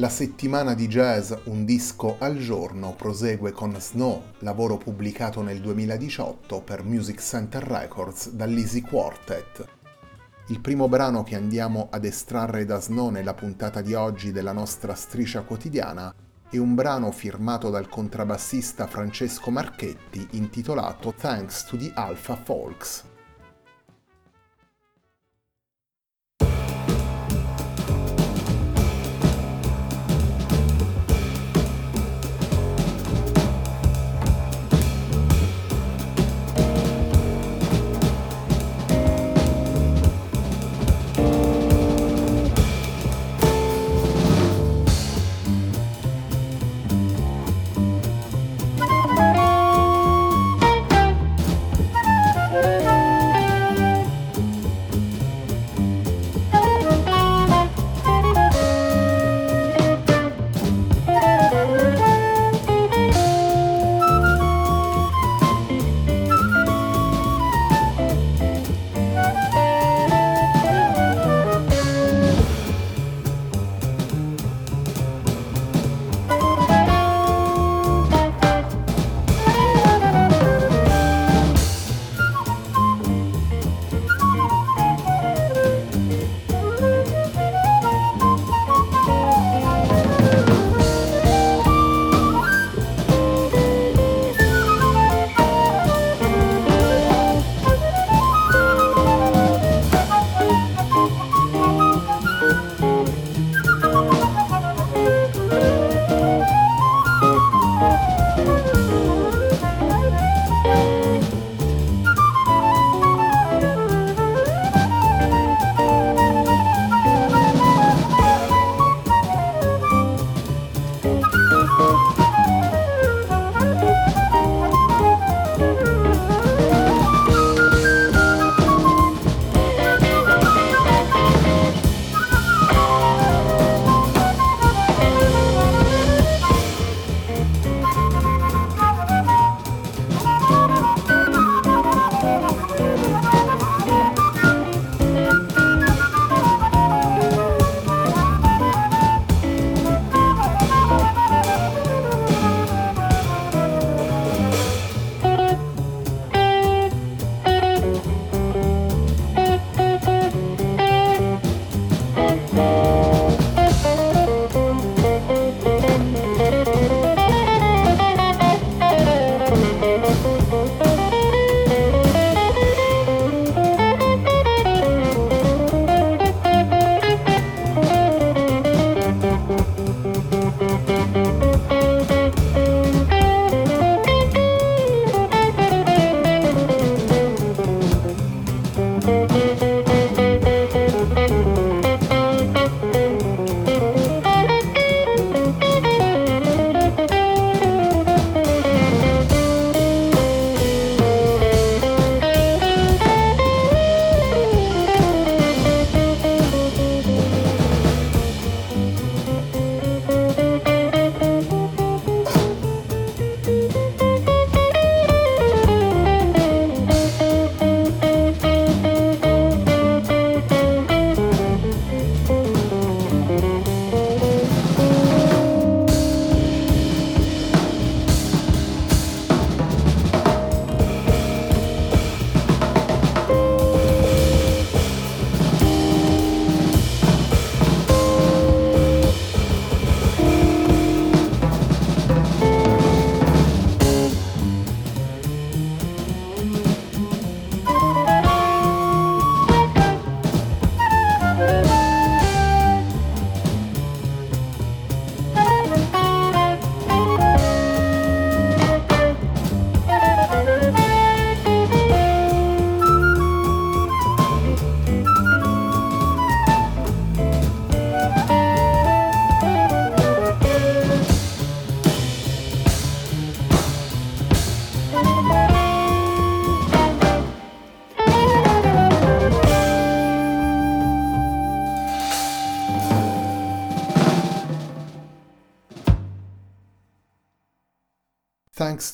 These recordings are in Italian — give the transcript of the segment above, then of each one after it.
La settimana di jazz Un disco al giorno prosegue con Snow, lavoro pubblicato nel 2018 per Music Center Records dall'Easy Quartet. Il primo brano che andiamo ad estrarre da Snow nella puntata di oggi della nostra striscia quotidiana è un brano firmato dal contrabbassista Francesco Marchetti intitolato Thanks to the Alpha Folks.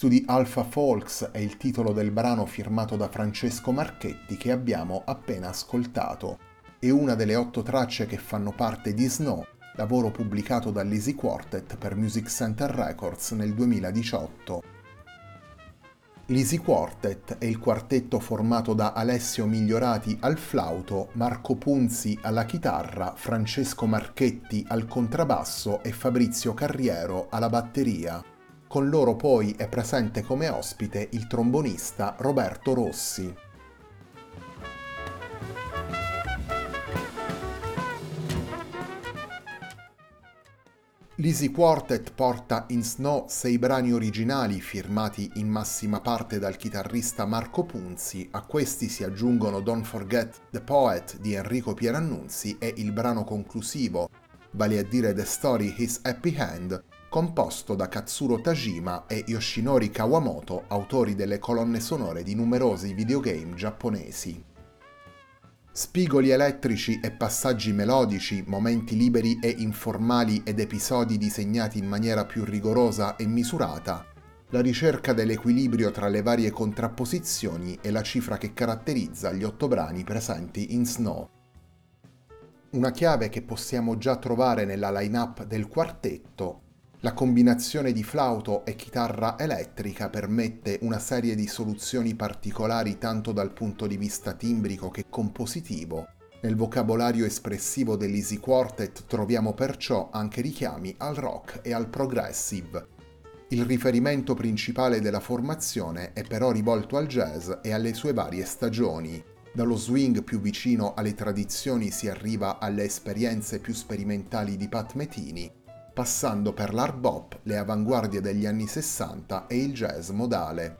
Thanks to the Alpha Folks è il titolo del brano firmato da Francesco Marchetti che abbiamo appena ascoltato. È una delle otto tracce che fanno parte di Snow, lavoro pubblicato dall'Easy Quartet per Music Center Records nel 2018. L'Easy Quartet è il quartetto formato da Alessio Migliorati al flauto, Marco Punzi alla chitarra, Francesco Marchetti al contrabbasso e Fabrizio Carriero alla batteria. Con loro poi è presente come ospite il trombonista Roberto Rossi. L'Easy Quartet porta in Snow sei brani originali firmati in massima parte dal chitarrista Marco Punzi, a questi si aggiungono Don't Forget the Poet di Enrico Pierannunzi e il brano conclusivo, vale a dire The Story His Happy Hand, composto da Katsuro Tajima e Yoshinori Kawamoto, autori delle colonne sonore di numerosi videogame giapponesi. Spigoli elettrici e passaggi melodici, momenti liberi e informali ed episodi disegnati in maniera più rigorosa e misurata, la ricerca dell'equilibrio tra le varie contrapposizioni è la cifra che caratterizza gli otto brani presenti in Snow. Una chiave che possiamo già trovare nella line-up del quartetto la combinazione di flauto e chitarra elettrica permette una serie di soluzioni particolari tanto dal punto di vista timbrico che compositivo. Nel vocabolario espressivo dell'Easy Quartet troviamo perciò anche richiami al rock e al progressive. Il riferimento principale della formazione è però rivolto al jazz e alle sue varie stagioni. Dallo swing più vicino alle tradizioni si arriva alle esperienze più sperimentali di Pat Metini, passando per l'hard bop, le avanguardie degli anni 60 e il jazz modale.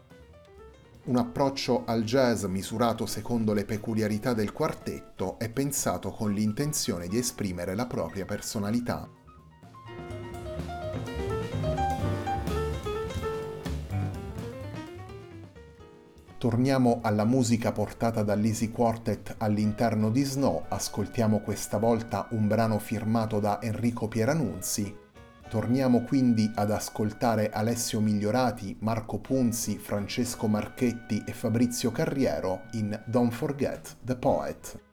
Un approccio al jazz misurato secondo le peculiarità del quartetto è pensato con l'intenzione di esprimere la propria personalità. Torniamo alla musica portata dall'Easy Quartet all'interno di Snow, ascoltiamo questa volta un brano firmato da Enrico Pieranunzi, Torniamo quindi ad ascoltare Alessio Migliorati, Marco Punzi, Francesco Marchetti e Fabrizio Carriero in Don't Forget the Poet.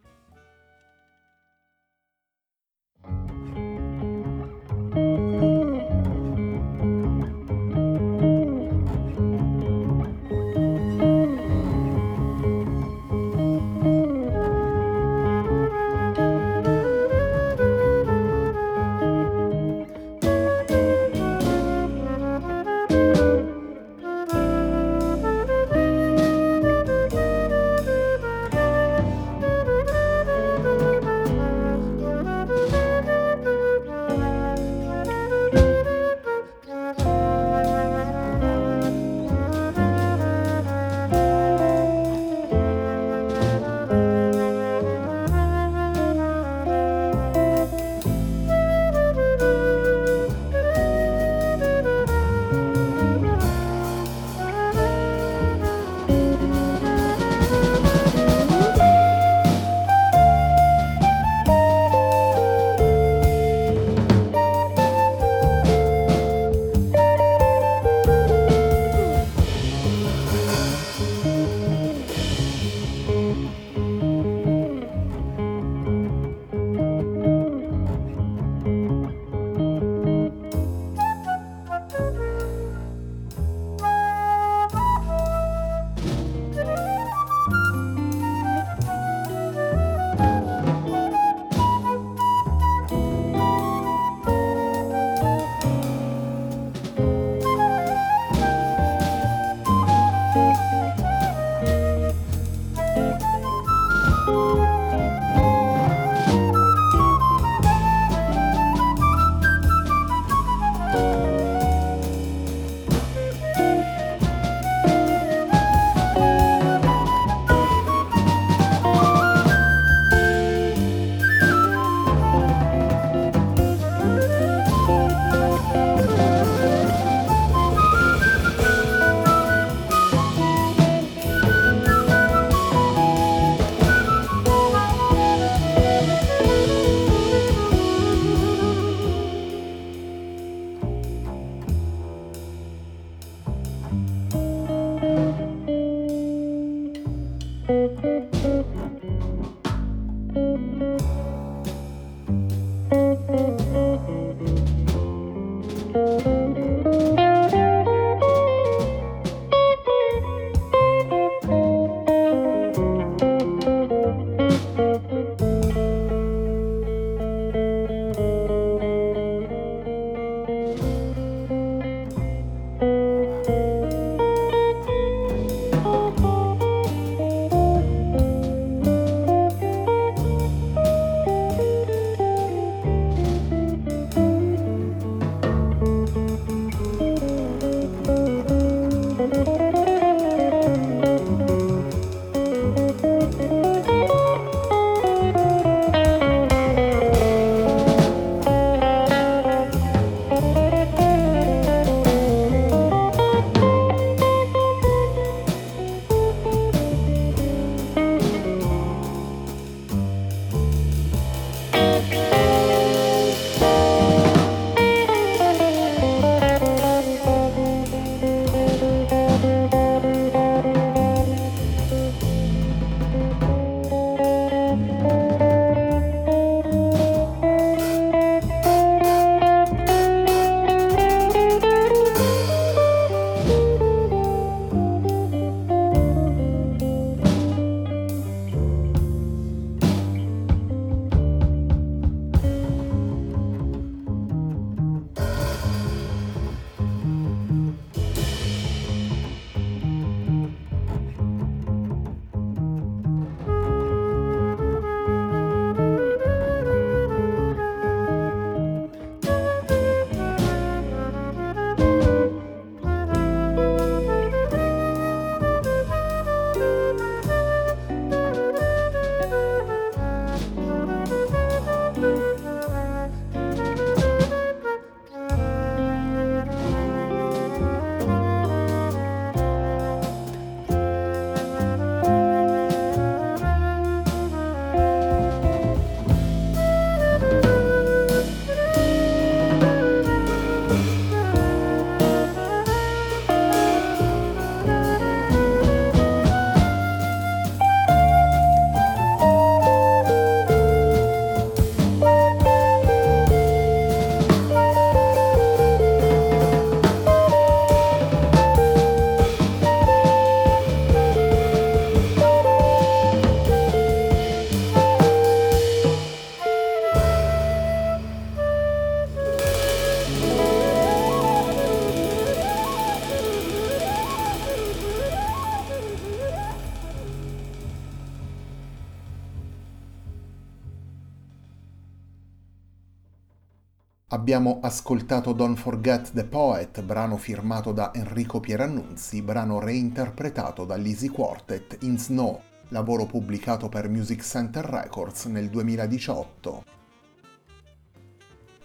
Abbiamo ascoltato Don't Forget the Poet, brano firmato da Enrico Pierannunzi, brano reinterpretato dall'Easy Quartet in Snow, lavoro pubblicato per Music Center Records nel 2018.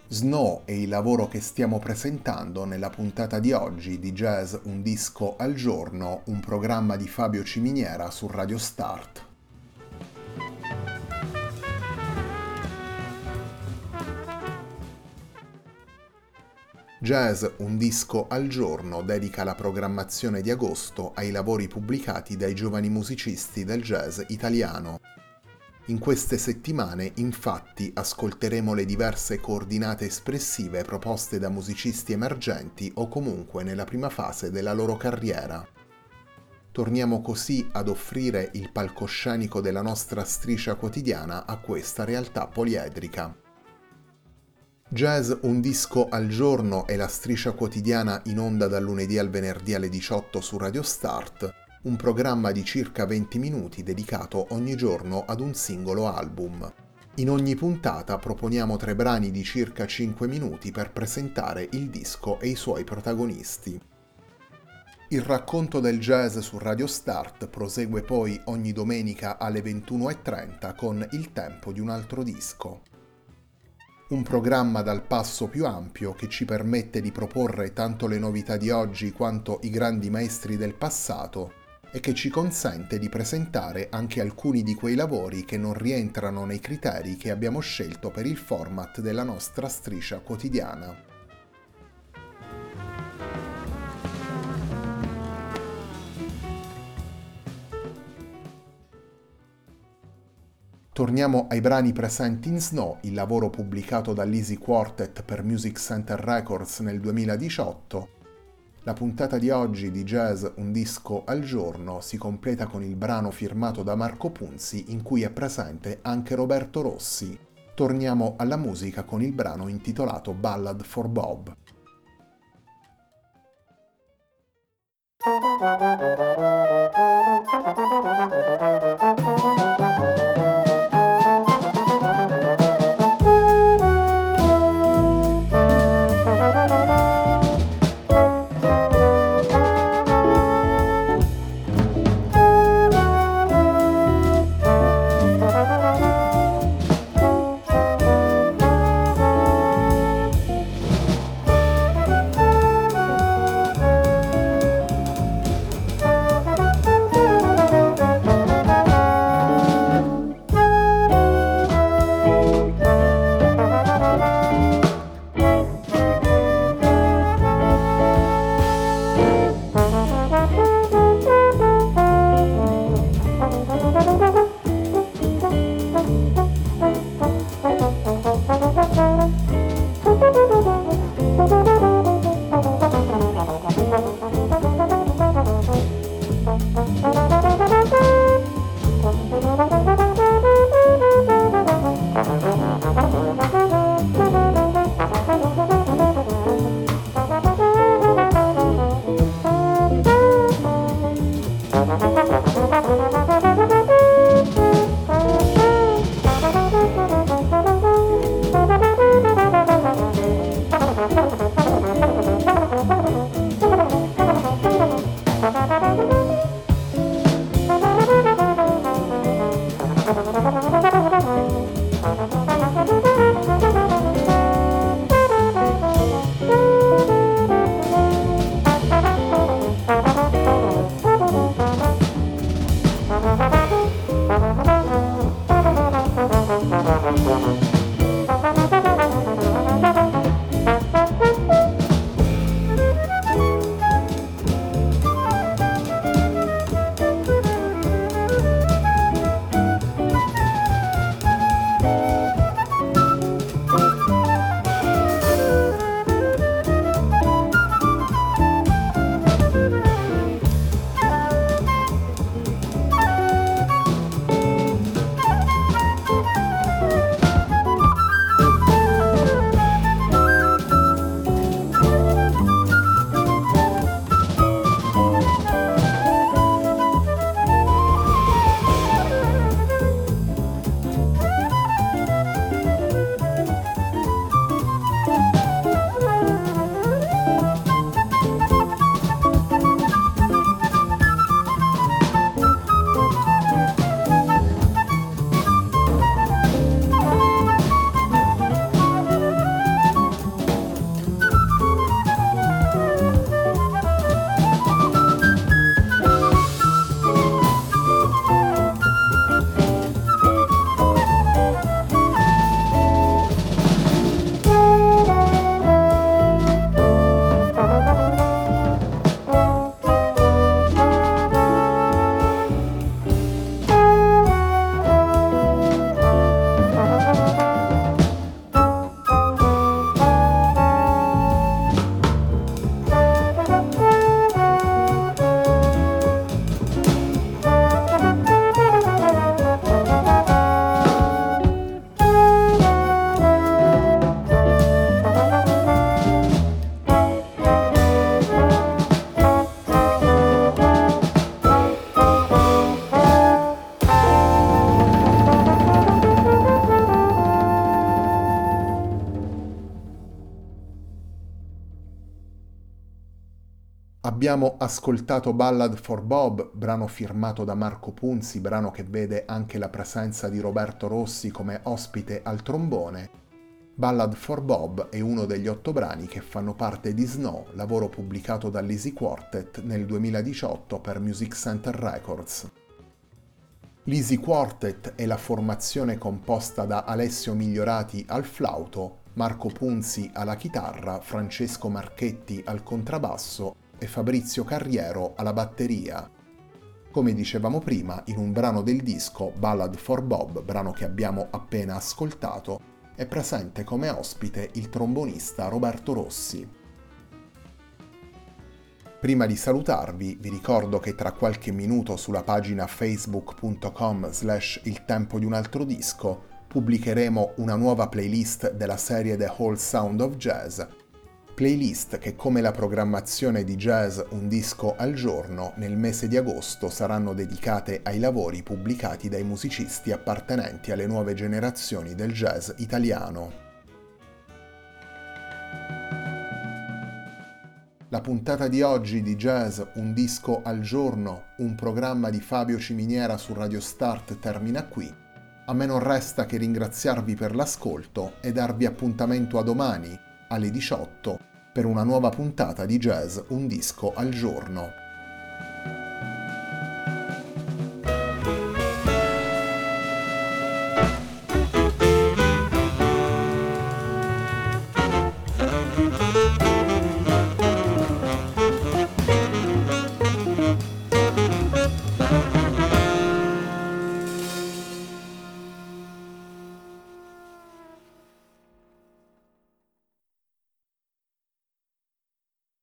Snow è il lavoro che stiamo presentando nella puntata di oggi di Jazz Un disco al giorno, un programma di Fabio Ciminiera su Radio Start. Jazz Un disco al giorno dedica la programmazione di agosto ai lavori pubblicati dai giovani musicisti del jazz italiano. In queste settimane infatti ascolteremo le diverse coordinate espressive proposte da musicisti emergenti o comunque nella prima fase della loro carriera. Torniamo così ad offrire il palcoscenico della nostra striscia quotidiana a questa realtà poliedrica. Jazz Un disco al giorno è la striscia quotidiana in onda dal lunedì al venerdì alle 18 su Radio Start, un programma di circa 20 minuti dedicato ogni giorno ad un singolo album. In ogni puntata proponiamo tre brani di circa 5 minuti per presentare il disco e i suoi protagonisti. Il racconto del jazz su Radio Start prosegue poi ogni domenica alle 21.30 con Il tempo di un altro disco un programma dal passo più ampio che ci permette di proporre tanto le novità di oggi quanto i grandi maestri del passato e che ci consente di presentare anche alcuni di quei lavori che non rientrano nei criteri che abbiamo scelto per il format della nostra striscia quotidiana. Torniamo ai brani presenti in Snow, il lavoro pubblicato dall'Easy Quartet per Music Center Records nel 2018. La puntata di oggi di Jazz Un disco al giorno si completa con il brano firmato da Marco Punzi in cui è presente anche Roberto Rossi. Torniamo alla musica con il brano intitolato Ballad for Bob. Abbiamo ascoltato Ballad for Bob, brano firmato da Marco Punzi, brano che vede anche la presenza di Roberto Rossi come ospite al trombone. Ballad for Bob è uno degli otto brani che fanno parte di Snow, lavoro pubblicato dall'Easy Quartet nel 2018 per Music Center Records. L'Easy Quartet è la formazione composta da Alessio Migliorati al flauto, Marco Punzi alla chitarra, Francesco Marchetti al contrabbasso e Fabrizio Carriero alla batteria. Come dicevamo prima, in un brano del disco Ballad for Bob, brano che abbiamo appena ascoltato, è presente come ospite il trombonista Roberto Rossi. Prima di salutarvi vi ricordo che tra qualche minuto sulla pagina facebook.com slash il tempo di un altro disco pubblicheremo una nuova playlist della serie The Whole Sound of Jazz playlist che come la programmazione di jazz Un disco al giorno nel mese di agosto saranno dedicate ai lavori pubblicati dai musicisti appartenenti alle nuove generazioni del jazz italiano. La puntata di oggi di Jazz Un disco al giorno, un programma di Fabio Ciminiera su Radio Start termina qui. A me non resta che ringraziarvi per l'ascolto e darvi appuntamento a domani alle 18 per una nuova puntata di Jazz Un disco al giorno.